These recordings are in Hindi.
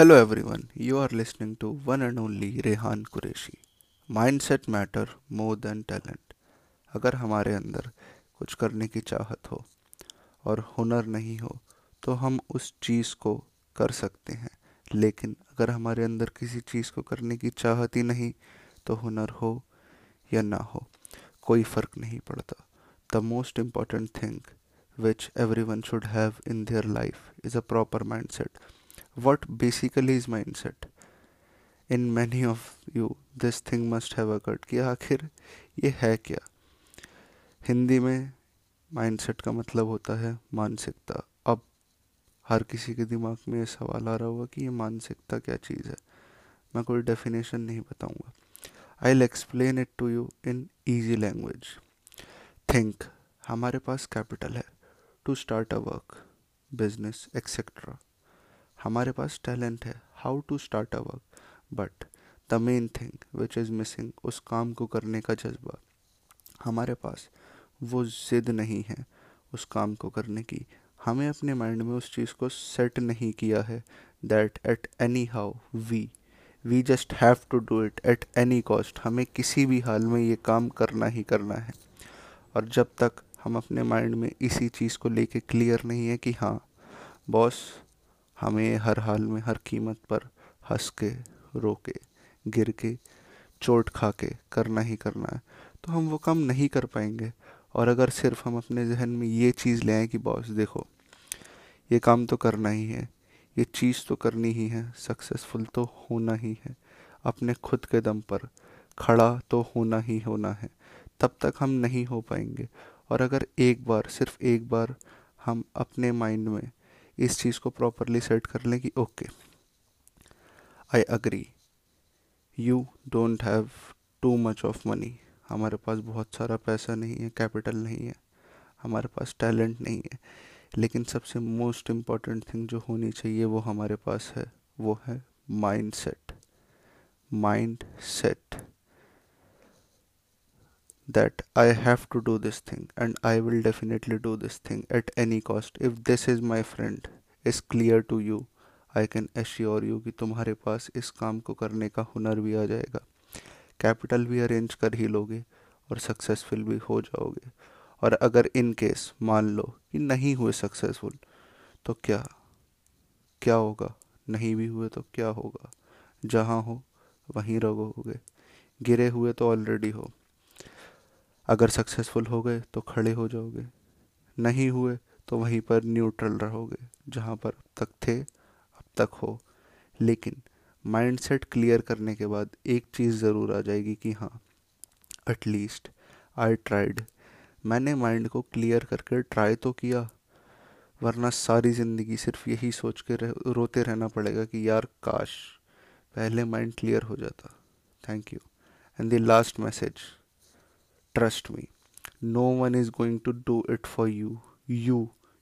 Hello everyone, you are listening to one and only Rehan Qureshi mindset matter more than talent अगर हमारे अंदर कुछ करने की चाहत हो और हुनर नहीं हो तो हम उस चीज़ को कर सकते हैं। लेकिन अगर हमारे अंदर किसी चीज़ को करने की चाहत ही नहीं तो हुनर हो या ना हो कोई फ़र्क नहीं पड़ता। The most important thing which everyone should have in their life is a proper mindset what basically is mindset? In many of you, this thing must have occurred कि आखिर ये है क्या? हिंदी में माइंडसेट का मतलब होता है मानसिकता। अब हर किसी के दिमाग में ये सवाल आ रहा होगा कि ये मानसिकता क्या चीज़ है? मैं कोई डेफिनेशन नहीं बताऊँगा। I will explain it to you in easy language think हमारे पास कैपिटल है। To start a work business etcetera हमारे पास टैलेंट है how to start a work but the main thing which is missing उस काम को करने का जज्बा। हमारे पास वो ज़िद नहीं है उस काम को करने की। हमें अपने माइंड में उस चीज़ को सेट नहीं किया है that at any how we we just have to do it at any cost हमें किसी भी हाल में ये काम करना ही करना है। और जब तक हम अपने माइंड में इसी चीज़ को लेके क्लियर नहीं है कि हाँ बॉस हमें हर हाल में हर कीमत पर हंस के रो के गिर के चोट खा के करना ही करना है। तो हम वो काम नहीं कर पाएँगे। और अगर सिर्फ़ हम अपने जहन में ये चीज़ ले आए कि बॉस, देखो, ये काम तो करना ही है, ये चीज़ तो करनी ही है, सक्सेसफुल तो होना ही है, अपने खुद के दम पर खड़ा तो होना ही होना है, तब तक हम नहीं हो पाएँगे। और अगर एक बार, सिर्फ़ एक बार हम अपने माइंड में इस चीज़ को प्रॉपरली सेट कर लें कि okay I agree you don't have too much of money हमारे पास बहुत सारा पैसा नहीं है कैपिटल नहीं है. हमारे पास टैलेंट नहीं है. लेकिन सबसे मोस्ट इंपॉर्टेंट थिंग जो होनी चाहिए वो हमारे पास है. वो है mindset mindset that I have to do this thing and I will definitely do this thing at any cost. If this is my friend is clear to you I can assure you कि तुम्हारे पास इस काम को करने का हुनर भी आ जाएगा। कैपिटल भी अरेंज कर ही लोगे और सक्सेसफुल भी हो जाओगे। और अगर इन केस मान लो कि नहीं हुए सक्सेसफुल तो क्या? क्या होगा? नहीं भी हुए तो क्या होगा? जहाँ हो, वहीं रहोगे गिरे हुए तो ऑलरेडी हो। अगर सक्सेसफुल हो गए तो खड़े हो जाओगे। नहीं हुए तो वहीं पर न्यूट्रल रहोगे जहाँ पर अब तक थे अब तक हो। लेकिन माइंडसेट क्लियर करने के बाद एक चीज़ ज़रूर आ जाएगी कि हाँ एटलीस्ट आई ट्राइड मैंने माइंड को क्लियर करके ट्राई तो किया वरना सारी ज़िंदगी सिर्फ़ यही सोच के रह, रोते रहना पड़ेगा कि यार काश पहले माइंड क्लियर हो जाता। Thank you and the last message trust me no one is going to do it for you you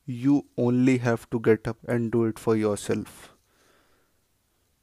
you only have to get up and do it for yourself